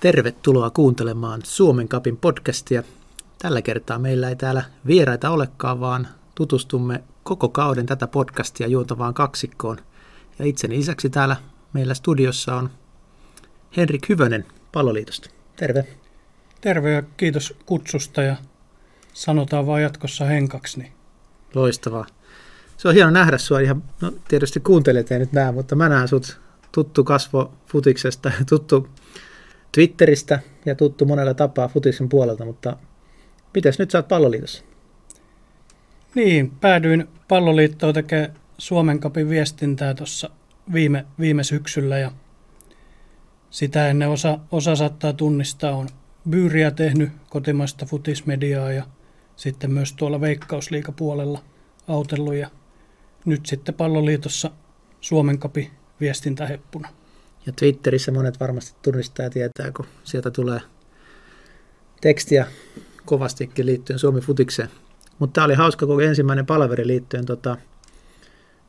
Tervetuloa kuuntelemaan Suomen Kapin podcastia. Tällä kertaa meillä ei täällä vieraita olekaan, vaan tutustumme koko kauden tätä podcastia juotavaan kaksikkoon. Ja itseni lisäksi täällä meillä studiossa on Henrik Hyvönen Palloliitosta. Terve. Terve ja kiitos kutsusta ja sanotaan vaan jatkossa Henkaksi. Niin. Loistavaa. Se on hieno nähdä sinua ihan, no tietysti kuuntelet ei nyt näe, mutta mä näen sut tuttu kasvo futiksesta, tuttu Twitteristä ja tuttu monella tapaa futiksen puolelta, mutta mites nyt oot palloliitossa? Niin, päädyin palloliittoon tekemään Suomen kapin viestintää tuossa viime, viime syksyllä ja sitä ennen osa, osa saattaa tunnistaa on Byyriä tehnyt kotimaista futismediaa ja sitten myös tuolla veikkausliikapuolella autellut ja nyt sitten palloliitossa Suomen kapi viestintäheppuna. Ja Twitterissä monet varmasti tunnistaa ja tietää, kun sieltä tulee tekstiä kovastikin liittyen Suomi Futikseen. Mutta tämä oli hauska koko ensimmäinen palaveri liittyen tota,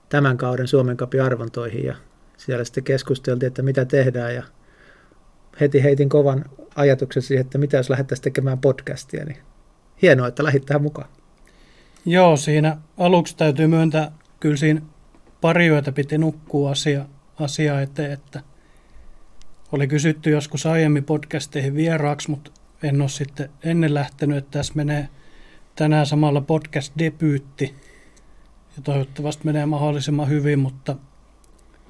tämän kauden Suomen kapin arvontoihin ja siellä sitten keskusteltiin, että mitä tehdään ja heti heitin kovan ajatuksen siihen, että mitä jos lähdettäisiin tekemään podcastia, niin hienoa, että lähdit tähän mukaan. Joo, siinä aluksi täytyy myöntää, kyllä siinä pari yötä piti nukkua asia, asia eteen, että oli kysytty joskus aiemmin podcasteihin vieraaksi, mutta en ole sitten ennen lähtenyt, että tässä menee tänään samalla podcast-debyytti ja toivottavasti menee mahdollisimman hyvin, mutta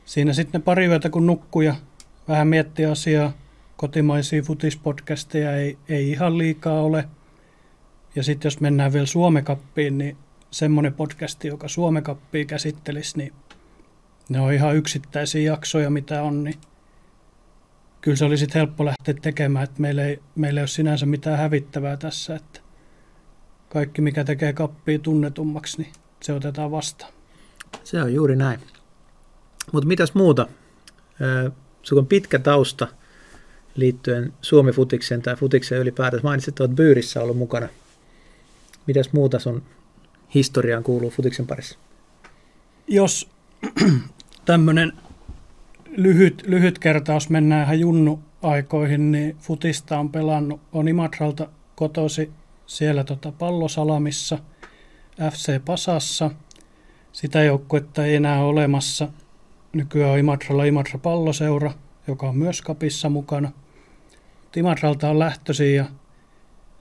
siinä sitten pari yötä kun nukkuu ja vähän miettii asiaa, kotimaisia futispodcasteja ei, ei ihan liikaa ole. Ja sitten jos mennään vielä Suomekappiin, niin semmoinen podcasti, joka Suomekappia käsittelisi, niin ne on ihan yksittäisiä jaksoja, mitä on, niin kyllä se olisi helppo lähteä tekemään, että meillä ei, meillä ei ole sinänsä mitään hävittävää tässä, että kaikki mikä tekee kappia tunnetummaksi, niin se otetaan vastaan. Se on juuri näin. Mutta mitäs muuta? Sulla on pitkä tausta liittyen Suomi-futikseen tai futikseen ylipäätään. Mainitsit, että olet Byyrissä ollut mukana. Mitäs muuta sun historiaan kuuluu futiksen parissa? Jos tämmöinen lyhyt, lyhyt kertaus mennään ihan junnu-aikoihin, niin futista on pelannut, on Imatralta kotosi siellä tota pallosalamissa, FC Pasassa. Sitä joukkuetta ei enää ole olemassa. Nykyään on Imatralla Imatra palloseura, joka on myös kapissa mukana. Imatralta on lähtöisin ja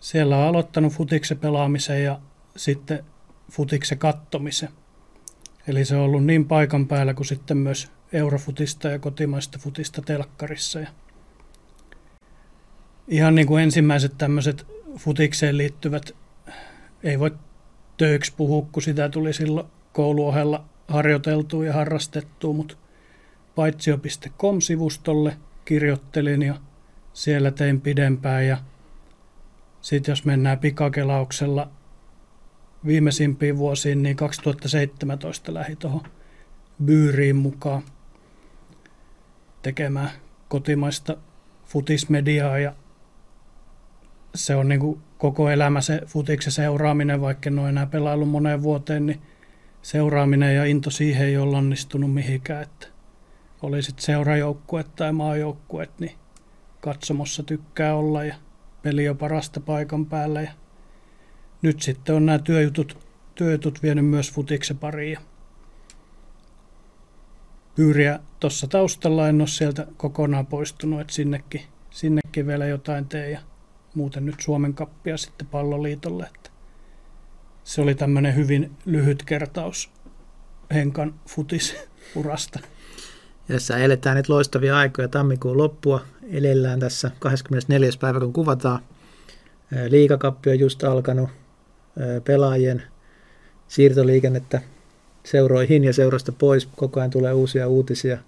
siellä on aloittanut futikse pelaamisen ja sitten futikse kattomisen. Eli se on ollut niin paikan päällä kuin sitten myös eurofutista ja kotimaista futista telkkarissa. Ja ihan niin kuin ensimmäiset tämmöiset futikseen liittyvät, ei voi töiksi puhua, kun sitä tuli silloin kouluohella harjoiteltua ja harrastettua, mutta paitsio.com-sivustolle kirjoittelin ja siellä tein pidempään ja sitten jos mennään pikakelauksella viimeisimpiin vuosiin, niin 2017 lähi tuohon Byyriin mukaan tekemään kotimaista futismediaa ja se on niin kuin koko elämä se futiksen seuraaminen, vaikka en ole enää pelaillut moneen vuoteen, niin seuraaminen ja into siihen ei ole onnistunut mihinkään, että oli sitten seurajoukkuet tai maajoukkuet, niin katsomossa tykkää olla ja peli on parasta paikan päällä ja nyt sitten on nämä työjutut, työjutut vienyt myös futiksen pariin Pyyriä tuossa taustalla, en ole sieltä kokonaan poistunut, että sinnekin, sinnekin vielä jotain teen ja muuten nyt Suomen kappia sitten palloliitolle. Että se oli tämmöinen hyvin lyhyt kertaus Henkan futisurasta. Tässä eletään nyt loistavia aikoja tammikuun loppua. Elellään tässä 24. päivä, kun kuvataan. Liikakappi on just alkanut. Pelaajien siirtoliikennettä seuroihin ja seurasta pois. Koko ajan tulee uusia uutisia.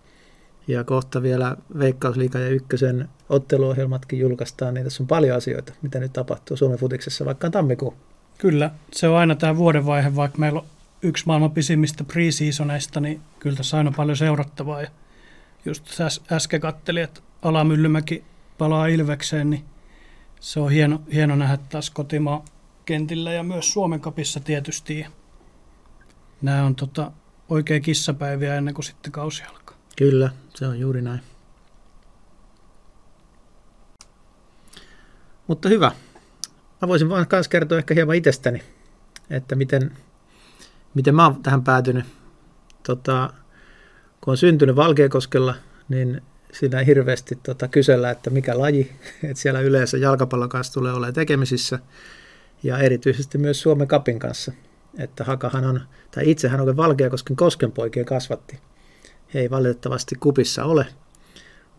Ja kohta vielä Veikkausliiga ja Ykkösen otteluohjelmatkin julkaistaan, niin tässä on paljon asioita, mitä nyt tapahtuu Suomen futiksessa, vaikka on tammikuu. Kyllä, se on aina tämä vuodenvaihe, vaikka meillä on yksi maailman pisimmistä preseasoneista, niin kyllä tässä aina paljon seurattavaa. Ja just äs- äsken kattelin, että Alamyllymäki palaa Ilvekseen, niin se on hieno, hieno nähdä taas kotimaan kentillä ja myös Suomen kapissa tietysti nämä on tota, oikein kissapäiviä ennen kuin sitten kausi alkaa. Kyllä, se on juuri näin. Mutta hyvä. Mä voisin vaan myös kertoa ehkä hieman itsestäni, että miten, miten mä oon tähän päätynyt. Tota, kun on syntynyt Valkeakoskella, niin siinä hirveästi tota, kysellä, että mikä laji, että siellä yleensä jalkapallon kanssa tulee olemaan tekemisissä ja erityisesti myös Suomen kapin kanssa. Että Hakahan on, tai itsehän on Valkeakosken koskenpoikia kasvatti. He ei valitettavasti kupissa ole,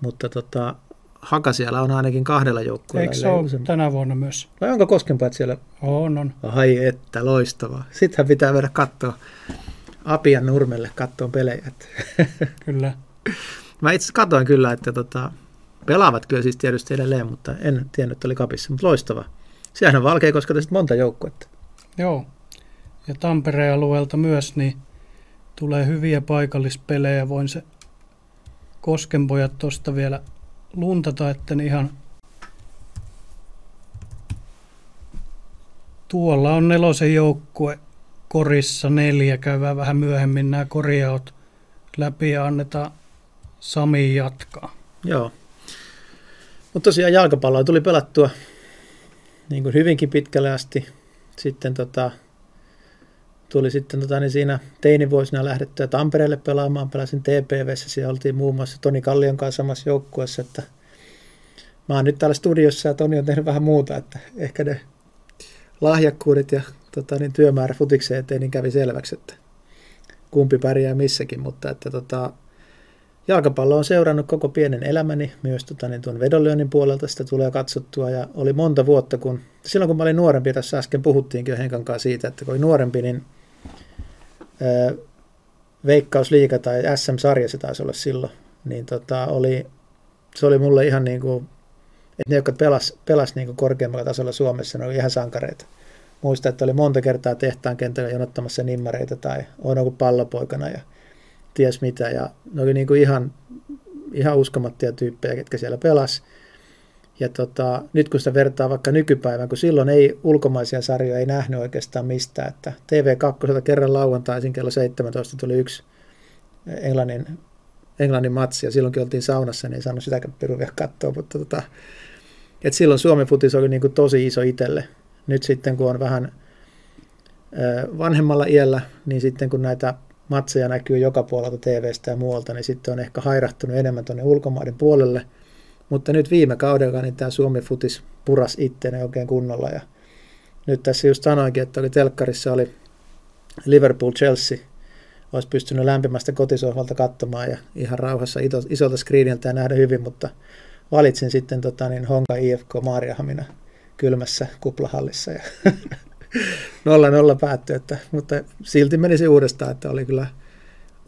mutta tota, Haka siellä on ainakin kahdella joukkueella. Eikö se ole tänä vuonna myös? Vai onko koskenpojat siellä? On, on. Ai että, loistavaa. Sittenhän pitää mennä katsoa Apian nurmelle katsoa pelejä. Kyllä. Mä itse katsoin kyllä, että tota, pelaavat kyllä siis tietysti edelleen, mutta en tiennyt, että oli kapissa, mutta loistava. Sehän on valkea, koska tässä monta joukkuetta. Joo. Ja Tampereen alueelta myös, niin tulee hyviä paikallispelejä. Voin se Koskenpojat tuosta vielä luntata, että ne ihan Tuolla on nelosen joukkue korissa neljä. Käydään vähän myöhemmin nämä korjaot läpi ja annetaan Sami jatkaa. Joo. Mutta tosiaan jalkapalloa tuli pelattua niin kuin hyvinkin pitkälle asti. Sitten tota, tuli sitten tota, niin siinä teinivuosina lähdettyä Tampereelle pelaamaan. Pelasin TPVssä, siellä oltiin muun muassa Toni Kallion kanssa samassa joukkueessa, että mä oon nyt täällä studiossa ja Toni on tehnyt vähän muuta, että ehkä ne lahjakkuudet ja tota, niin työmäärä futikseen eteen niin kävi selväksi, että kumpi pärjää missäkin, mutta että tota, jalkapallo on seurannut koko pienen elämäni, myös tota, niin tuon vedonlyönnin puolelta sitä tulee katsottua. Ja oli monta vuotta, kun silloin kun mä olin nuorempi, tässä äsken puhuttiinkin jo Henkan kanssa siitä, että kun olin nuorempi, niin Veikkausliiga tai SM-sarja se taisi olla silloin, niin tota, oli, se oli mulle ihan niin kuin, että ne, jotka pelas, pelas niin kuin korkeammalla tasolla Suomessa, ne oli ihan sankareita. Muista, että oli monta kertaa tehtaan kentällä jonottamassa nimmareita tai on ollut pallopoikana ja ties mitä. Ja ne oli niin kuin ihan, ihan uskomattia tyyppejä, ketkä siellä pelas. Ja tota, nyt kun sitä vertaa vaikka nykypäivään, kun silloin ei ulkomaisia sarjoja ei nähnyt oikeastaan mistään, että TV2 kerran lauantaisin kello 17 tuli yksi Englannin, Englannin matsi, ja silloinkin oltiin saunassa, niin ei saanut sitäkään piruvia katsoa, mutta tota, et silloin Suomen futis oli niin kuin tosi iso itselle. Nyt sitten kun on vähän vanhemmalla iällä, niin sitten kun näitä matseja näkyy joka puolelta TVstä ja muualta, niin sitten on ehkä hairahtunut enemmän tuonne ulkomaiden puolelle. Mutta nyt viime kaudella niin tämä Suomi futis puras itteen oikein kunnolla. Ja nyt tässä just sanoinkin, että oli telkkarissa oli Liverpool-Chelsea, olisi pystynyt lämpimästä kotisohvalta katsomaan ja ihan rauhassa isolta screeniltä ja nähdä hyvin, mutta valitsin sitten tota, niin Honka IFK Maariahamina kylmässä kuplahallissa ja 0-0 päättyi, että, mutta silti menisi uudestaan, että oli kyllä,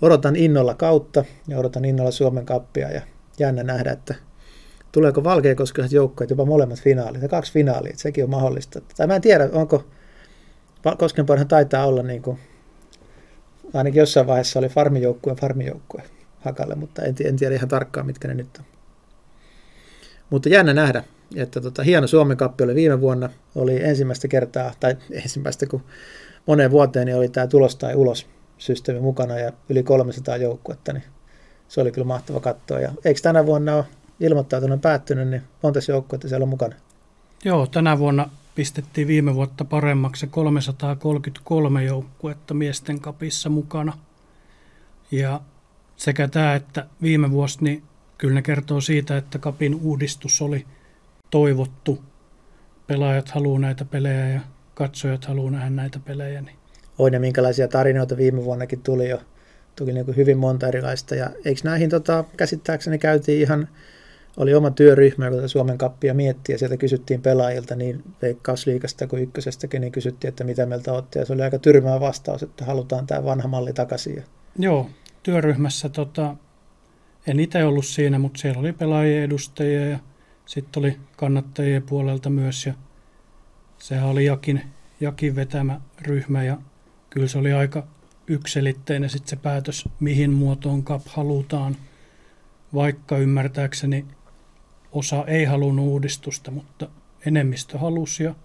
odotan innolla kautta ja odotan innolla Suomen kappia ja jännä nähdä, että tuleeko valkeakoskaiset joukkueet jopa molemmat finaalit ja kaksi finaalia, sekin on mahdollista. Tai mä en tiedä, onko, Koskenporhan taitaa olla niin kuin, ainakin jossain vaiheessa oli farmijoukkue farmijoukkue Hakalle, mutta en, en tiedä ihan tarkkaan, mitkä ne nyt on. Mutta jännä nähdä, että tota, hieno Suomen kappi oli viime vuonna, oli ensimmäistä kertaa, tai ensimmäistä kun moneen vuoteen niin oli tämä tulos tai ulos systeemi mukana ja yli 300 joukkuetta, niin se oli kyllä mahtava katsoa. Ja eikö tänä vuonna ole ilmoittautunut päättynyt, niin monta joukkuetta siellä on mukana? Joo, tänä vuonna pistettiin viime vuotta paremmaksi 333 joukkuetta miesten kapissa mukana. Ja sekä tämä että viime vuosi, niin kyllä ne kertoo siitä, että kapin uudistus oli toivottu. Pelaajat haluaa näitä pelejä ja katsojat haluaa nähdä näitä pelejä. Niin. Oi, ja minkälaisia tarinoita viime vuonnakin tuli jo. Tuli niin kuin hyvin monta erilaista. Ja eikö näihin tota, käsittääkseni käytiin ihan, oli oma työryhmä, joka Suomen kappia mietti ja sieltä kysyttiin pelaajilta niin Veikkausliikasta kuin ykkösestäkin, niin kysyttiin, että mitä mieltä olette. Ja se oli aika tyrmää vastaus, että halutaan tämä vanha malli takaisin. Joo, työryhmässä tota, en itse ollut siinä, mutta siellä oli pelaajien edustajia ja sitten oli kannattajien puolelta myös ja sehän oli Jakin, Jakin vetämä ryhmä ja kyllä se oli aika ykselitteinen sitten se päätös, mihin muotoon CAP halutaan, vaikka ymmärtääkseni osa ei halunnut uudistusta, mutta enemmistö halusi ja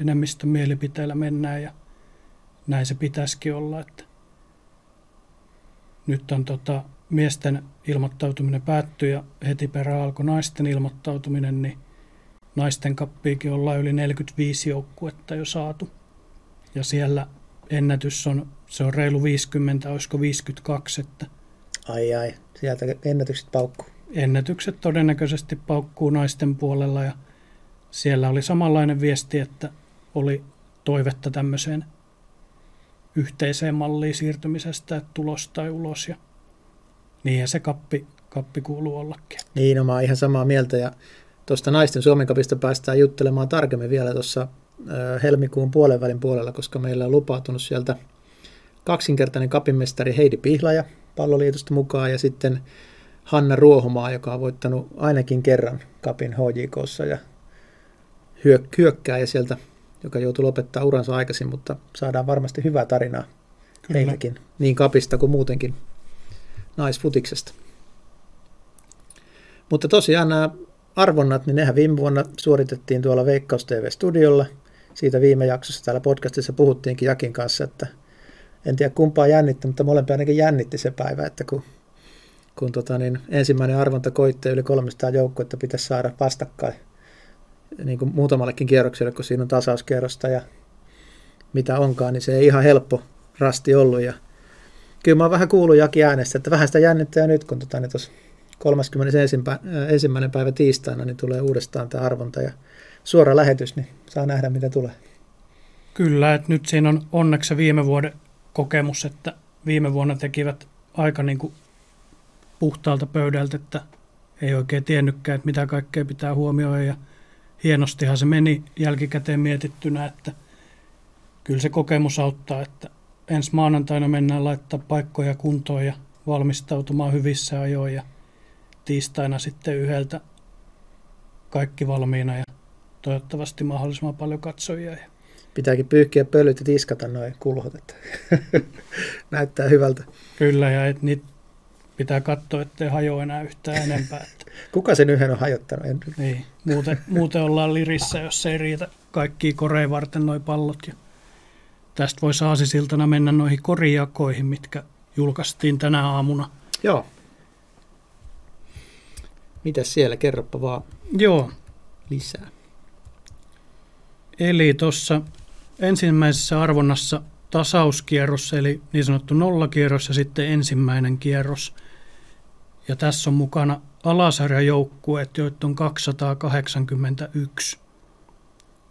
enemmistön mielipiteellä mennään ja näin se pitäisikin olla, että nyt on tota, miesten ilmoittautuminen päättyi ja heti perään alkoi naisten ilmoittautuminen, niin naisten kappiikin ollaan yli 45 joukkuetta jo saatu. Ja siellä ennätys on, se on reilu 50, olisiko 52, että Ai ai, sieltä ennätykset paukkuu. Ennätykset todennäköisesti paukkuu naisten puolella ja siellä oli samanlainen viesti, että oli toivetta tämmöiseen yhteiseen malliin siirtymisestä, että tulos tai ulos ja niinhän se kappi, kappi kuuluu ollakin. Niin, no mä oon ihan samaa mieltä ja tuosta naisten Suomen kapista päästään juttelemaan tarkemmin vielä tuossa helmikuun puolen välin puolella, koska meillä on lupautunut sieltä kaksinkertainen kapinmestari Heidi Pihlaja palloliitosta mukaan ja sitten Hanna Ruohomaa, joka on voittanut ainakin kerran kapin HJKssa ja hyök- hyökkääjä sieltä, joka joutui lopettaa uransa aikaisin, mutta saadaan varmasti hyvää tarinaa Kyllä. heiltäkin, niin kapista kuin muutenkin naisfutiksesta. Mutta tosiaan nämä arvonnat, niin nehän viime vuonna suoritettiin tuolla Veikkaus TV-studiolla. Siitä viime jaksossa täällä podcastissa puhuttiinkin Jakin kanssa, että en tiedä kumpaa jännitti, mutta molempia ainakin jännitti se päivä, että kun, kun tota niin, ensimmäinen arvonta koitti yli 300 joukkuetta pitäisi saada vastakkain niin kuin muutamallekin kierrokselle, kun siinä on tasauskierrosta ja mitä onkaan, niin se ei ihan helppo rasti ollut. Ja kyllä mä oon vähän kuullut Jaki äänestä, että vähän sitä jännittää nyt, kun tota, niin tuossa 31. pä- ensimmäinen päivä tiistaina niin tulee uudestaan tämä arvonta ja suora lähetys, niin saa nähdä mitä tulee. Kyllä, että nyt siinä on onneksi viime vuoden kokemus, että viime vuonna tekivät aika niin kuin puhtaalta pöydältä, että ei oikein tiennytkään, että mitä kaikkea pitää huomioida ja hienostihan se meni jälkikäteen mietittynä, että kyllä se kokemus auttaa, että ensi maanantaina mennään laittaa paikkoja kuntoon ja valmistautumaan hyvissä ajoin ja tiistaina sitten yhdeltä kaikki valmiina ja toivottavasti mahdollisimman paljon katsojia. Ja Pitääkin pyyhkiä pölyt ja tiskata noin kulhot, että näyttää hyvältä. Kyllä, ja et niitä pitää katsoa, ettei hajoa enää yhtään enempää. Että, Kuka sen yhden on hajottanut? En, niin, muuten, muuten ollaan lirissä, jos ei riitä kaikkia koreja varten noi pallot. Ja tästä voi aasisiltana mennä noihin korijakoihin, mitkä julkaistiin tänä aamuna. Joo. Mitäs siellä? Kerropa vaan Joo, lisää. eli tuossa ensimmäisessä arvonnassa tasauskierros, eli niin sanottu nollakierros ja sitten ensimmäinen kierros. Ja tässä on mukana alasarjajoukkueet, joita on 281.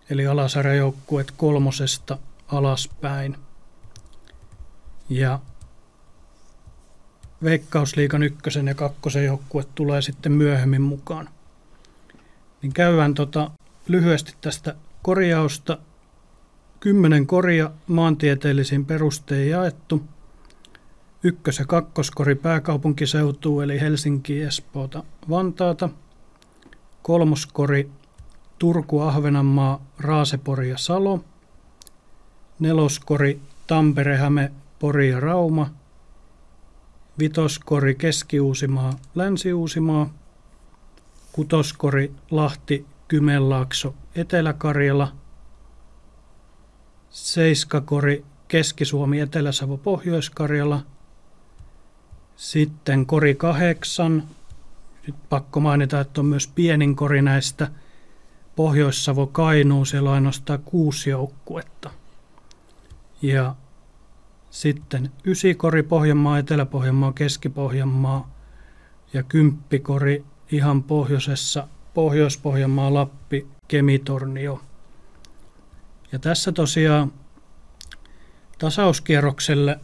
Eli alasarjajoukkueet kolmosesta alaspäin. Ja Veikkausliikan ykkösen ja kakkosen joukkue tulee sitten myöhemmin mukaan. Niin käydään tota lyhyesti tästä korjausta. Kymmenen koria maantieteellisiin perustein jaettu. Ykkös- ja kakkoskori pääkaupunkiseutuu eli Helsinki, Espoota, Vantaata. Kolmoskori Turku, Ahvenanmaa, Raasepori ja Salo. Neloskori Tampere, Häme, Pori ja Rauma. Vitoskori Keski-Uusimaa, Länsi-Uusimaa. Kutoskori Lahti, Kymenlaakso, Etelä-Karjala. Seiskakori Keski-Suomi, Etelä-Savo, Pohjois-Karjala. Sitten kori kahdeksan. Nyt pakko mainita, että on myös pienin kori näistä. Pohjois-Savo, Kainuu, siellä on ainoastaan kuusi joukkuetta. Ja sitten ysikori Pohjanmaa, Etelä-Pohjanmaa, Keski-Pohjanmaa ja kymppikori ihan pohjoisessa Pohjois-Pohjanmaa, Lappi, Kemitornio. Ja tässä tosiaan tasauskierrokselle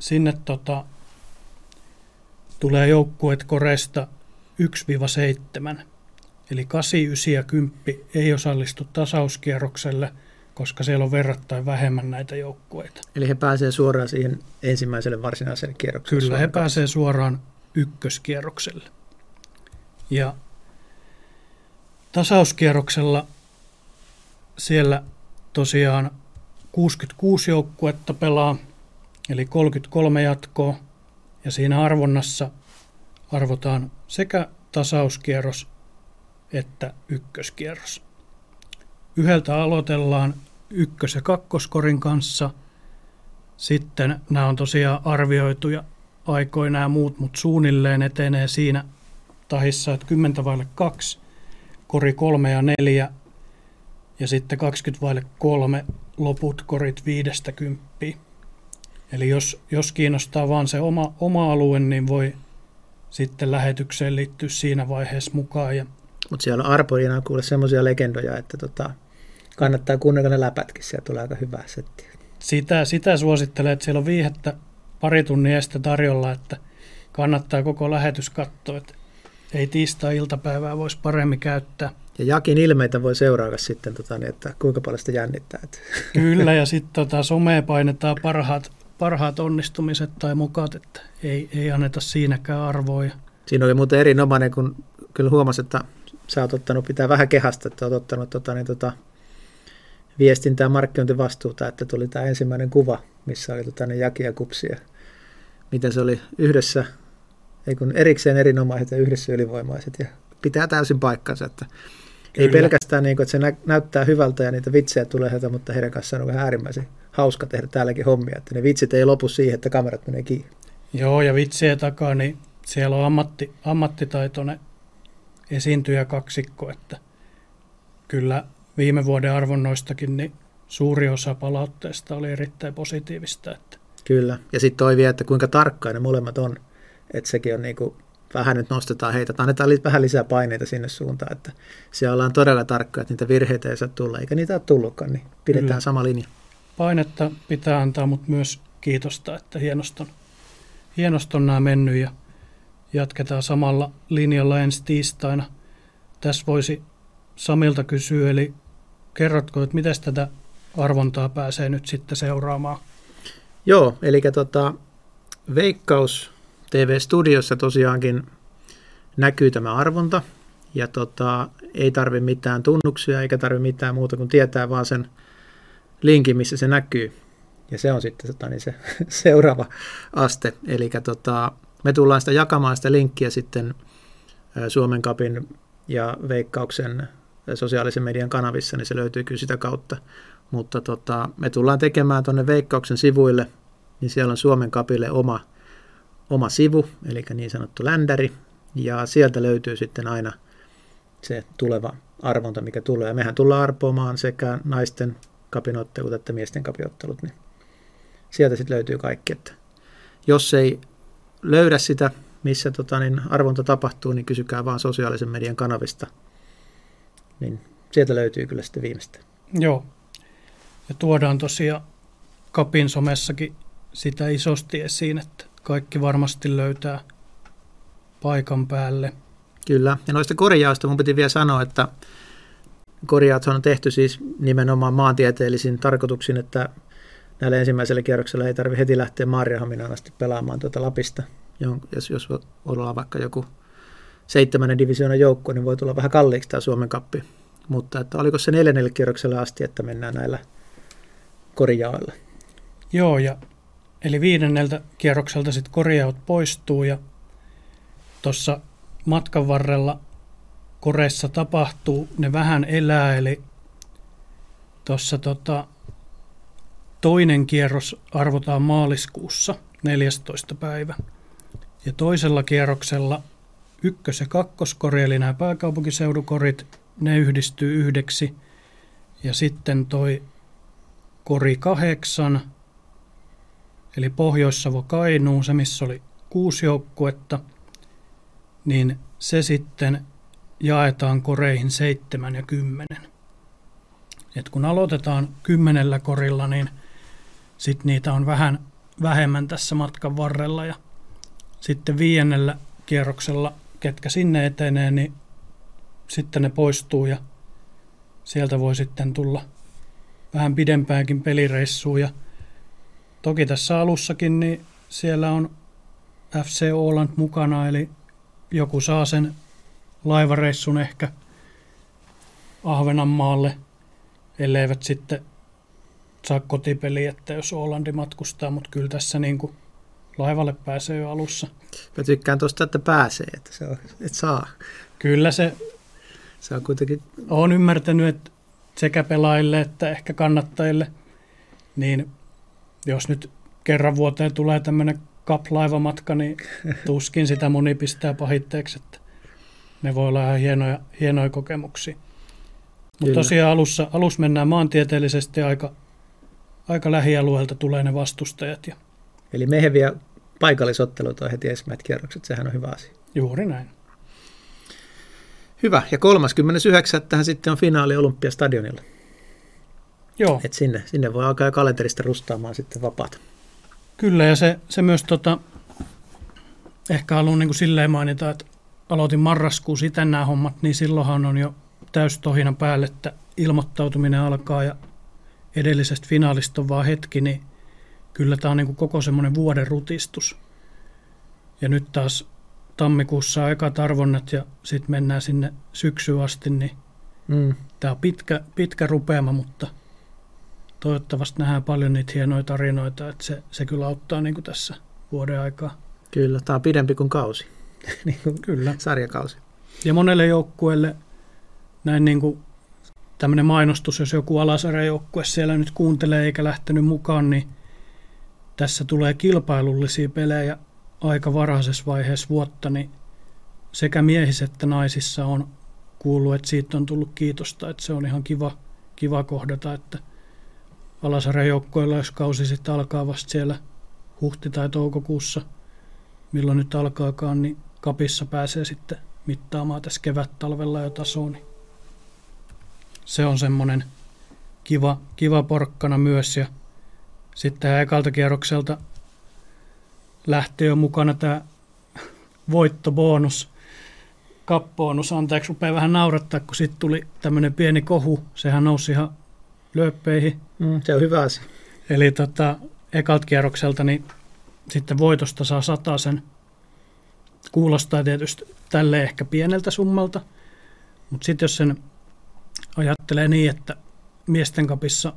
sinne tota, tulee joukkueet koresta 1-7. Eli 8, 9 ja 10 ei osallistu tasauskierrokselle, koska siellä on verrattain vähemmän näitä joukkueita. Eli he pääsee suoraan siihen ensimmäiselle varsinaiselle kierrokselle. Kyllä, he pääsee suoraan ykköskierrokselle. Ja tasauskierroksella siellä tosiaan 66 joukkuetta pelaa, eli 33 jatkoa. Ja siinä arvonnassa arvotaan sekä tasauskierros että ykköskierros. Yhdeltä aloitellaan ykkös- ja kakkoskorin kanssa. Sitten nämä on tosiaan arvioituja aikoina ja muut, mutta suunnilleen etenee siinä tahissa, että 10 vaille 2 kori 3 ja 4 ja sitten 20 vaille 3 loput korit 50. Eli jos, jos kiinnostaa vaan se oma, oma alue, niin voi sitten lähetykseen liittyä siinä vaiheessa mukaan. Ja... Mutta siellä on Arpolina kuule semmoisia legendoja, että tota, kannattaa kuunnella ne läpätkin, sieltä tulee aika hyvää settiä. Sitä, sitä suosittelen, että siellä on viihettä pari tunnin estä tarjolla, että kannattaa koko lähetys katsoa, että ei tiistai-iltapäivää voisi paremmin käyttää. Ja Jakin ilmeitä voi seurata sitten, tota, niin, että kuinka paljon sitä jännittää. Kyllä, ja sitten tota, somea painetaan parhaat, parhaat onnistumiset tai mukat, että ei, ei anneta siinäkään arvoja. Siinä oli muuten erinomainen, kun kyllä huomasin, että sä oot ottanut, pitää vähän kehasta, että oot ottanut tota, niin, tota, viestintää ja markkinointivastuuta, että tuli tämä ensimmäinen kuva, missä oli tota, ne Jaki ja Kupsi ja miten se oli yhdessä, ei kun erikseen erinomaiset ja yhdessä ylivoimaiset ja pitää täysin paikkansa, että Kyllä. ei pelkästään niin kuin, että se nä- näyttää hyvältä ja niitä vitsejä tulee heitä, mutta heidän kanssaan on vähän äärimmäisen hauska tehdä täälläkin hommia, että ne vitsit ei lopu siihen, että kamerat menee kiinni. Joo, ja vitsien takaa, niin siellä on ammatti, ammattitaitoinen esiintyjä kaksikko, että kyllä viime vuoden arvonnoistakin niin suuri osa palautteesta oli erittäin positiivista. Että. Kyllä, ja sitten toi vielä, että kuinka tarkkaan ne molemmat on, että sekin on niin kuin, vähän nyt nostetaan heitä, annetaan li- vähän lisää paineita sinne suuntaan, että siellä ollaan todella tarkkoja, että niitä virheitä ei saa tulla, eikä niitä ole tullutkaan, niin pidetään Kyllä. sama linja. Painetta pitää antaa, mutta myös kiitosta, että hienoston, hienoston nämä mennyt ja jatketaan samalla linjalla ensi tiistaina. Tässä voisi Samilta kysyä, eli kerrotko, että miten tätä arvontaa pääsee nyt sitten seuraamaan? Joo, eli tota, Veikkaus TV-studiossa tosiaankin näkyy tämä arvonta, ja tota, ei tarvi mitään tunnuksia eikä tarvi mitään muuta kuin tietää vaan sen linkin, missä se näkyy. Ja se on sitten tota, niin se seuraava aste. Eli tota, me tullaan sitä jakamaan sitä linkkiä sitten Suomen kapin ja Veikkauksen sosiaalisen median kanavissa, niin se löytyy kyllä sitä kautta. Mutta tota, me tullaan tekemään tuonne Veikkauksen sivuille, niin siellä on Suomen kapille oma, oma sivu, eli niin sanottu ländäri, ja sieltä löytyy sitten aina se tuleva arvonta, mikä tulee. Ja mehän tullaan arpoamaan sekä naisten kapinottelut että miesten kapinottelut, niin sieltä sitten löytyy kaikki. Että jos ei löydä sitä, missä tota, niin arvonta tapahtuu, niin kysykää vaan sosiaalisen median kanavista – niin sieltä löytyy kyllä sitten viimeistä. Joo. Ja tuodaan tosiaan Kapin somessakin sitä isosti esiin, että kaikki varmasti löytää paikan päälle. Kyllä, ja noista korjausta mun piti vielä sanoa, että korjaus on tehty siis nimenomaan maantieteellisin tarkoituksin, että näillä ensimmäisellä kierroksella ei tarvitse heti lähteä Maariahaminaan asti pelaamaan tuota Lapista. Jos, jos ollaan vaikka joku seitsemännen divisioonan joukko, niin voi tulla vähän kalliiksi tämä Suomen kappi. Mutta että oliko se neljännelle kierrokselle asti, että mennään näillä korjailla? Joo, ja eli viidenneltä kierrokselta sitten korjaut poistuu ja tuossa matkan varrella koreissa tapahtuu, ne vähän elää, eli tuossa tota, toinen kierros arvotaan maaliskuussa 14. päivä. Ja toisella kierroksella ykkös- ja kakkoskori, eli nämä pääkaupunkiseudukorit, ne yhdistyy yhdeksi. Ja sitten toi kori kahdeksan, eli Pohjois-Savo Kainuu, se missä oli kuusi joukkuetta, niin se sitten jaetaan koreihin seitsemän ja kymmenen. Et kun aloitetaan kymmenellä korilla, niin sitten niitä on vähän vähemmän tässä matkan varrella ja sitten viiennellä kierroksella ketkä sinne etenee, niin sitten ne poistuu ja sieltä voi sitten tulla vähän pidempäänkin pelireissuun. Ja toki tässä alussakin niin siellä on FC Oland mukana, eli joku saa sen laivareissun ehkä Ahvenanmaalle, elleivät sitten saa kotipeli, että jos Olandi matkustaa, mutta kyllä tässä niin kuin laivalle pääsee jo alussa. Mä tykkään tuosta, että pääsee, että, se on, että saa. Kyllä se, se on kuitenkin... Olen ymmärtänyt, että sekä pelaajille että ehkä kannattajille, niin jos nyt kerran vuoteen tulee tämmöinen cup-laivamatka, niin tuskin sitä moni pistää pahitteeksi. Että ne voi olla ihan hienoja, hienoja kokemuksia. Mutta tosiaan alussa, alussa mennään maantieteellisesti aika, aika lähialueelta tulee ne vastustajat ja Eli meheviä paikallisotteluita on heti ensimmäiset kierrokset, sehän on hyvä asia. juuri näin. Hyvä, ja 39. tähän sitten on finaali Olympiastadionilla. Joo, Et sinne, sinne voi alkaa jo kalenterista rustaamaan sitten vapaata. kyllä ja se, se myös tota, ehkä haluan niin kuin silleen mainita, että aloitin marraskuussa itse nämä hommat, niin silloinhan on jo täystohina päälle, että ilmoittautuminen alkaa ja edellisestä finaalista on vaan hetki, niin kyllä tämä on niin kuin koko semmoinen vuoden rutistus. Ja nyt taas tammikuussa on ekat arvonnat ja sitten mennään sinne syksyyn asti, niin Mm. tämä on pitkä, pitkä rupeama, mutta toivottavasti nähdään paljon niitä hienoja tarinoita, että se, se kyllä auttaa niin kuin tässä vuoden aikaa. Kyllä, tämä on pidempi kuin kausi, niin kuin Kyllä. sarjakausi. Ja monelle joukkueelle näin niin kuin tämmöinen mainostus, jos joku alasarjajoukkue siellä nyt kuuntelee eikä lähtenyt mukaan, niin tässä tulee kilpailullisia pelejä aika varhaisessa vaiheessa vuotta, niin sekä miehissä että naisissa on kuullut, että siitä on tullut kiitosta, että se on ihan kiva, kiva kohdata, että alasarjajoukkoilla, jos kausi sitten alkaa vasta siellä huhti- tai toukokuussa, milloin nyt alkaakaan, niin kapissa pääsee sitten mittaamaan tässä kevät-talvella jo tasoa, niin se on semmoinen kiva, kiva porkkana myös. Ja sitten ekalta kierrokselta lähtee jo mukana tämä voittobonus, kappobonus, anteeksi, rupeaa vähän naurattaa, kun sitten tuli tämmöinen pieni kohu, sehän nousi ihan lööppeihin. Mm, se on hyvä asia. Eli tota, ekalta kierrokselta niin sitten voitosta saa sen. Kuulostaa tietysti tälle ehkä pieneltä summalta, mutta sitten jos sen ajattelee niin, että miesten kapissa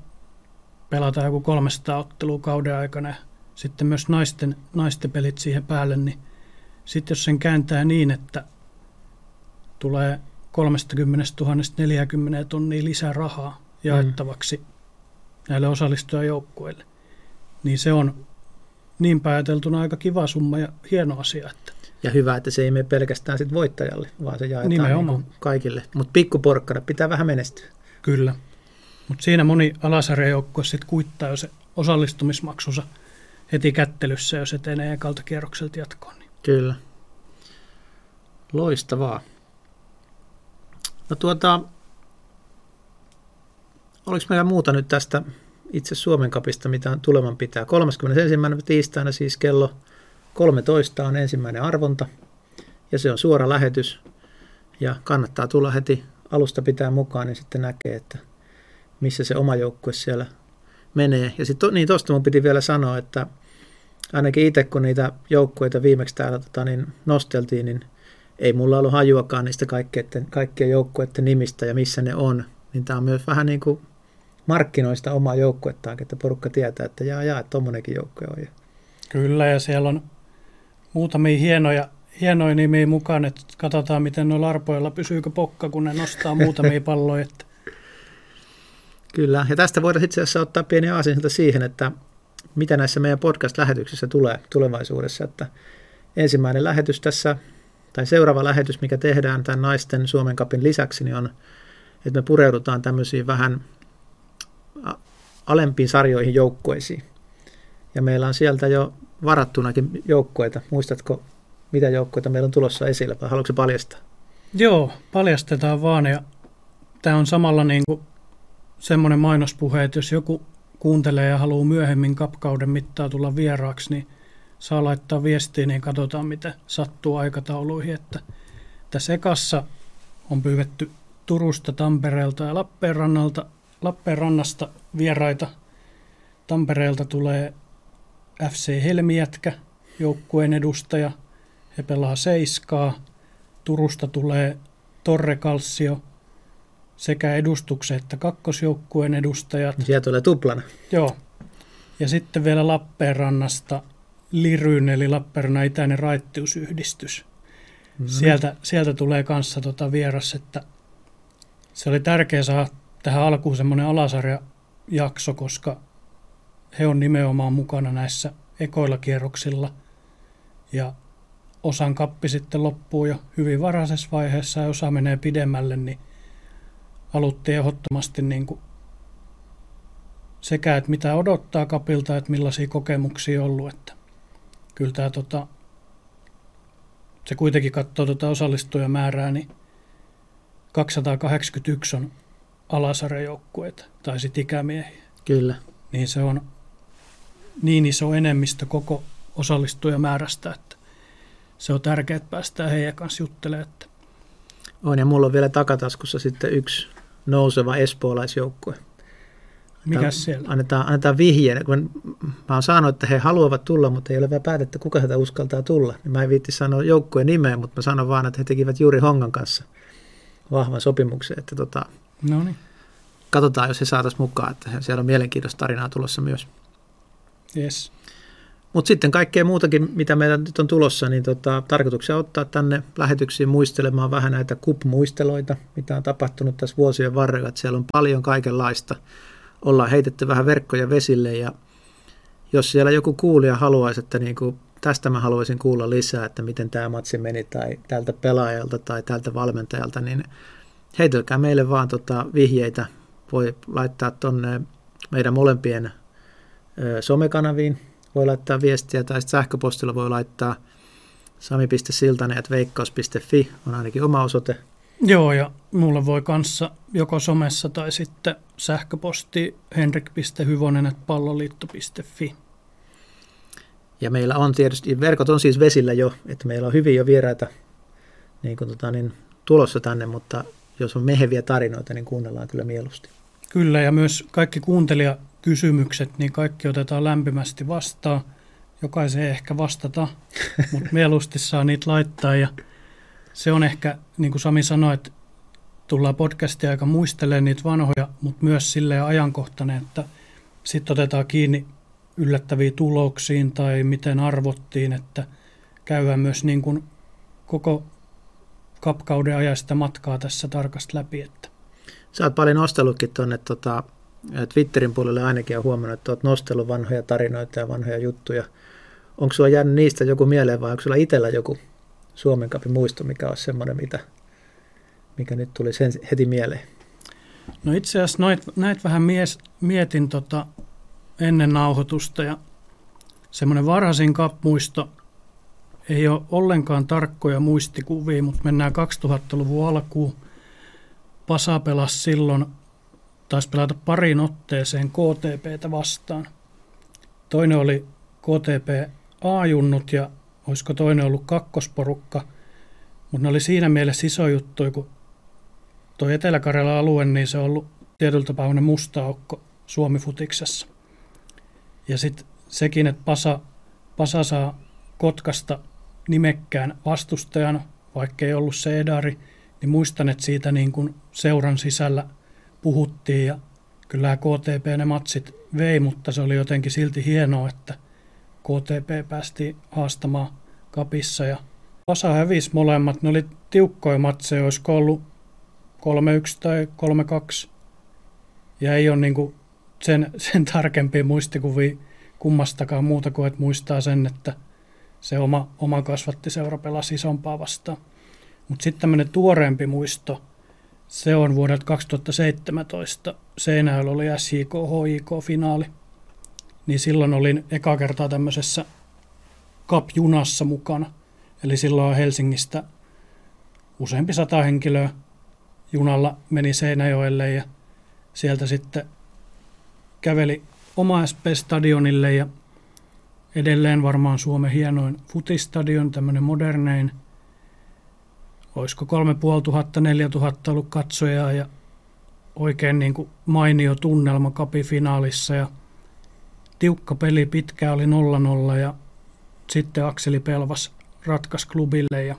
pelataan joku 300 ottelua kauden aikana ja sitten myös naisten, naisten pelit siihen päälle, niin sitten jos sen kääntää niin, että tulee 30 000 40 tonnia lisää rahaa jaettavaksi mm. näille osallistujajoukkueille, niin se on niin pääteltuna aika kiva summa ja hieno asia. Että Ja hyvä, että se ei mene pelkästään sit voittajalle, vaan se jaetaan Nimenomaan. niin kaikille. Mutta pikkuporkkana pitää vähän menestyä. Kyllä. Mutta siinä moni alasarjajoukkue sitten kuittaa jo se osallistumismaksunsa heti kättelyssä, jos etenee ekalta kierrokselta jatkoon. Niin. Kyllä. Loistavaa. No tuota, oliko meillä muuta nyt tästä itse Suomen kapista, mitä tuleman pitää? 31. tiistaina siis kello 13 on ensimmäinen arvonta ja se on suora lähetys ja kannattaa tulla heti alusta pitää mukaan, niin sitten näkee, että missä se oma joukkue siellä menee. Ja sitten niin tuosta mun piti vielä sanoa, että ainakin itse kun niitä joukkueita viimeksi täällä tota, niin nosteltiin, niin ei mulla ollut hajuakaan niistä kaikkien, kaikkien joukkueiden nimistä ja missä ne on. Niin tämä on myös vähän niin kuin markkinoista omaa joukkuettaan, että porukka tietää, että jaa, jaa, että tommonenkin joukkue on. Kyllä, ja siellä on muutamia hienoja, hienoja nimiä mukaan, että katsotaan, miten noilla arpoilla pysyykö pokka, kun ne nostaa muutamia palloja. Että Kyllä, ja tästä voidaan itse asiassa ottaa pieni aasinsilta siihen, että mitä näissä meidän podcast-lähetyksissä tulee tulevaisuudessa. Että ensimmäinen lähetys tässä, tai seuraava lähetys, mikä tehdään tämän naisten Suomen kapin lisäksi, niin on, että me pureudutaan tämmöisiin vähän alempiin sarjoihin joukkueisiin. Ja meillä on sieltä jo varattunakin joukkueita. Muistatko, mitä joukkueita meillä on tulossa esille, vai haluatko paljastaa? Joo, paljastetaan vaan, ja tämä on samalla niin kuin semmoinen mainospuhe, että jos joku kuuntelee ja haluaa myöhemmin kapkauden mittaa tulla vieraaksi, niin saa laittaa viestiä, niin katsotaan, mitä sattuu aikatauluihin. Että tässä ekassa on pyydetty Turusta, Tampereelta ja Lappeenrannalta, Lappeenrannasta vieraita. Tampereelta tulee FC Helmijätkä, joukkueen edustaja. He pelaa seiskaa. Turusta tulee Torre Calcio, sekä edustuksen että kakkosjoukkueen edustajat. Sieltä tulee tuplana. Joo. Ja sitten vielä Lappeenrannasta Liryn, eli Lappeenrannan itäinen raittiusyhdistys. No, Sieltä, sieltä tulee kanssa tota vieras, että se oli tärkeä saada tähän alkuun semmoinen alasarjajakso, koska he on nimenomaan mukana näissä ekoilla kierroksilla. Ja osan kappi sitten loppuu jo hyvin varhaisessa vaiheessa ja osa menee pidemmälle, niin haluttiin ehdottomasti niin kuin sekä, että mitä odottaa kapilta, että millaisia kokemuksia on ollut. Että kyllä tämä tota, se kuitenkin katsoo tuota osallistujamäärää, niin 281 on alasarjajoukkueita tai sitten ikämiehiä. Kyllä. Niin se on niin iso enemmistö koko osallistujamäärästä, että se on tärkeää, että päästään heidän kanssa juttelemaan. Että on, ja mulla on vielä takataskussa sitten yksi nouseva espoolaisjoukkue. mikä siellä? Annetaan, annetaan vihjeen. Kun mä oon saanut, että he haluavat tulla, mutta ei ole vielä päätetty, kuka heitä uskaltaa tulla. Niin mä en viitti sanoa joukkueen nimeä, mutta mä sanon vaan, että he tekivät juuri Hongan kanssa vahvan sopimuksen. Että tota, no niin. Katsotaan, jos he saataisiin mukaan, että siellä on mielenkiintoista tarinaa tulossa myös. Yes. Mutta sitten kaikkea muutakin, mitä meillä nyt on tulossa, niin tota, tarkoituksia ottaa tänne lähetyksiin muistelemaan vähän näitä kup-muisteloita, mitä on tapahtunut tässä vuosien varrella. Että siellä on paljon kaikenlaista. Ollaan heitetty vähän verkkoja vesille ja jos siellä joku kuulija haluaisi, että niin kuin, tästä mä haluaisin kuulla lisää, että miten tämä matsi meni tai tältä pelaajalta tai tältä valmentajalta, niin heitelkää meille vaan tota vihjeitä. Voi laittaa tuonne meidän molempien somekanaviin, voi laittaa viestiä tai sähköpostilla voi laittaa sami.siltanen.veikkaus.fi on ainakin oma osoite. Joo, ja mulla voi kanssa joko somessa tai sitten sähköposti henrik.hyvonen.palloliitto.fi. Ja meillä on tietysti, verkot on siis vesillä jo, että meillä on hyvin jo vieraita niin kuin tota, niin, tulossa tänne, mutta jos on meheviä tarinoita, niin kuunnellaan kyllä mieluusti. Kyllä, ja myös kaikki kuuntelija kysymykset, niin kaikki otetaan lämpimästi vastaan. Jokaiseen ehkä vastata, mutta mieluusti saa niitä laittaa. Ja se on ehkä, niin kuin Sami sanoi, että tullaan podcastia aika muistelemaan niitä vanhoja, mutta myös silleen ajankohtainen, että sitten otetaan kiinni yllättäviin tuloksiin tai miten arvottiin, että käydään myös niin kuin koko kapkauden ajasta matkaa tässä tarkasti läpi. Että. Sä oot paljon nostellutkin tuonne tota, Twitterin puolelle ainakin on huomannut, että olet nostellut vanhoja tarinoita ja vanhoja juttuja. Onko sulla jäänyt niistä joku mieleen vai onko sulla itsellä joku Suomen kapin muisto, mikä on semmoinen, mitä, mikä nyt tuli sen heti mieleen? No itse asiassa noit, näitä vähän mies, mietin tota ennen nauhoitusta ja semmoinen varhaisin kapmuisto ei ole ollenkaan tarkkoja muistikuvia, mutta mennään 2000-luvun alkuun. Pasa pelasi silloin taisi pelata parin otteeseen KTPtä vastaan. Toinen oli KTP A-junnut ja olisiko toinen ollut kakkosporukka, mutta ne oli siinä mielessä iso juttu, kun tuo Etelä-Karjalan alue, niin se on ollut tietyllä tapaa musta aukko Suomi-futiksessa. Ja sitten sekin, että Pasa, Pasa saa Kotkasta nimekkään vastustajan, vaikka ei ollut se edari, niin muistan, että siitä niin kuin seuran sisällä – puhuttiin ja kyllä KTP ne matsit vei, mutta se oli jotenkin silti hienoa, että KTP päästi haastamaan kapissa ja osa hävisi molemmat. Ne oli tiukkoja matseja, olisiko ollut 3-1 tai 3-2. Ja ei ole niin sen, sen tarkempia muistikuvia kummastakaan muuta kuin, että muistaa sen, että se oma, oma kasvattiseura pelasi isompaa vastaan. Mutta sitten tämmöinen tuoreempi muisto – se on vuodelta 2017. Seinäjoella oli SJK HJK-finaali. Niin silloin olin eka kertaa tämmöisessä Cup-junassa mukana. Eli silloin Helsingistä useampi sata henkilöä junalla meni Seinäjoelle ja sieltä sitten käveli oma SP-stadionille ja edelleen varmaan Suomen hienoin futistadion, tämmöinen modernein – olisiko 3500-4000 ollut katsojaa ja oikein niin kuin mainio tunnelma kapifinaalissa ja tiukka peli pitkä oli 0-0 ja sitten Akseli Pelvas ratkaisi klubille ja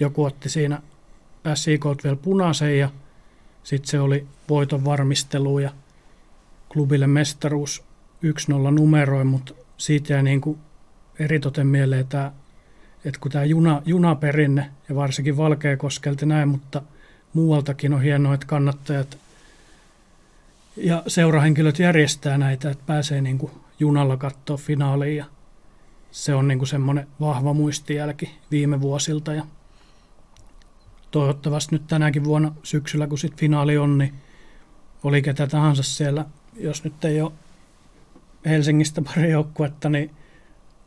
joku otti siinä SIK vielä punaisen ja sitten se oli voiton varmistelu ja klubille mestaruus 1-0 numeroin, mutta siitä jäi niin kuin eritoten mieleen tämä että kun tämä juna, junaperinne ja varsinkin Valkeakoskelta näin, mutta muualtakin on hienoa, että kannattajat ja seurahenkilöt järjestää näitä, että pääsee niin kuin junalla katsoa finaaliin ja se on niin kuin semmoinen vahva muistijälki viime vuosilta. Ja toivottavasti nyt tänäkin vuonna syksyllä, kun sitten finaali on, niin oli ketä tahansa siellä, jos nyt ei ole Helsingistä pari joukkuetta, niin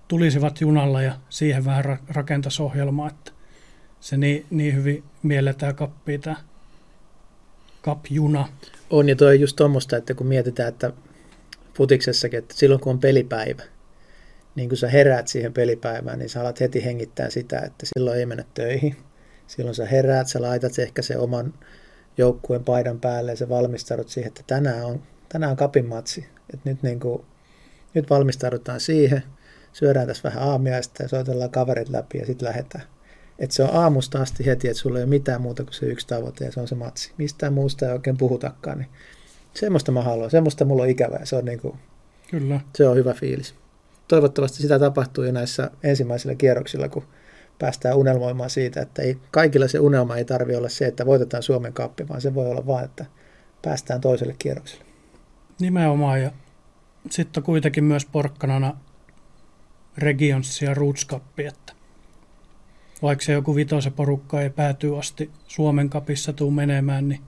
tulisivat junalla ja siihen vähän rakentaisi ohjelmaa, että se niin, niin hyvin mielletään kappia tämä Cup-juna. On ja toi just tuommoista, että kun mietitään, että futiksessakin, että silloin kun on pelipäivä, niin kun sä heräät siihen pelipäivään, niin sä alat heti hengittää sitä, että silloin ei mennä töihin. Silloin sä heräät, sä laitat ehkä se oman joukkueen paidan päälle ja sä valmistaudut siihen, että tänään on, tänään on kapin matsi. Et nyt, niin kuin, nyt valmistaudutaan siihen, syödään tässä vähän aamiaista ja soitellaan kaverit läpi ja sitten lähdetään. Et se on aamusta asti heti, että sulla ei ole mitään muuta kuin se yksi tavoite ja se on se matsi. Mistään muusta ei oikein puhutakaan. Niin semmoista mä haluan, semmoista mulla on ikävää. Se on, niin kuin, Kyllä. se on hyvä fiilis. Toivottavasti sitä tapahtuu jo näissä ensimmäisillä kierroksilla, kun päästään unelmoimaan siitä, että ei, kaikilla se unelma ei tarvi olla se, että voitetaan Suomen kappi, vaan se voi olla vain, että päästään toiselle kierrokselle. Nimenomaan ja sitten kuitenkin myös porkkanana Regions ja Roots Cup, että vaikka se joku vitosen porukka ei päätyy asti Suomen kapissa tuu menemään, niin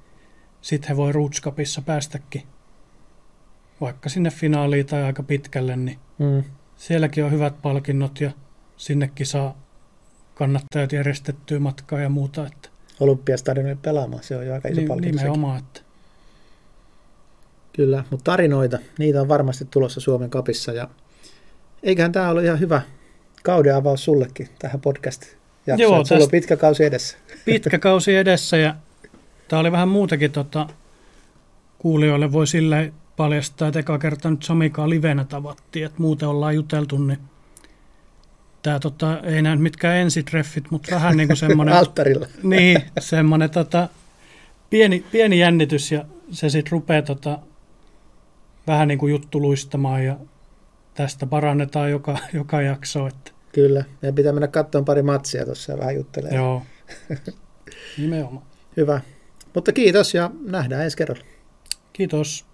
sitten he voi Roots Cupissa päästäkin vaikka sinne finaaliin tai aika pitkälle, niin mm. sielläkin on hyvät palkinnot ja sinnekin saa kannattajat järjestettyä matkaa ja muuta. Että Olympiastadionille pelaamaan, se on jo aika iso Ni, palkinto. Nimenomaan, että Kyllä, mutta tarinoita, niitä on varmasti tulossa Suomen kapissa ja eiköhän tämä ollut ihan hyvä kauden avaus sullekin tähän podcast Joo, Sulla on pitkä kausi edessä. Pitkä kausi edessä ja tämä oli vähän muutakin tota, kuulijoille voi sille paljastaa, että eka kerta nyt Samikaa livenä tavattiin, että muuten ollaan juteltu, niin tämä tota, ei näy mitkään ensitreffit, mutta vähän niin kuin semmoinen... Alttarilla. niin, semmoinen tota, pieni, pieni jännitys ja se sitten rupeaa tota, vähän niin kuin juttu luistamaan ja tästä parannetaan joka, joka jakso. Että. Kyllä, meidän pitää mennä katsomaan pari matsia tuossa ja vähän juttelemaan. Joo, nimenomaan. Hyvä. Mutta kiitos ja nähdään ensi kerralla. Kiitos.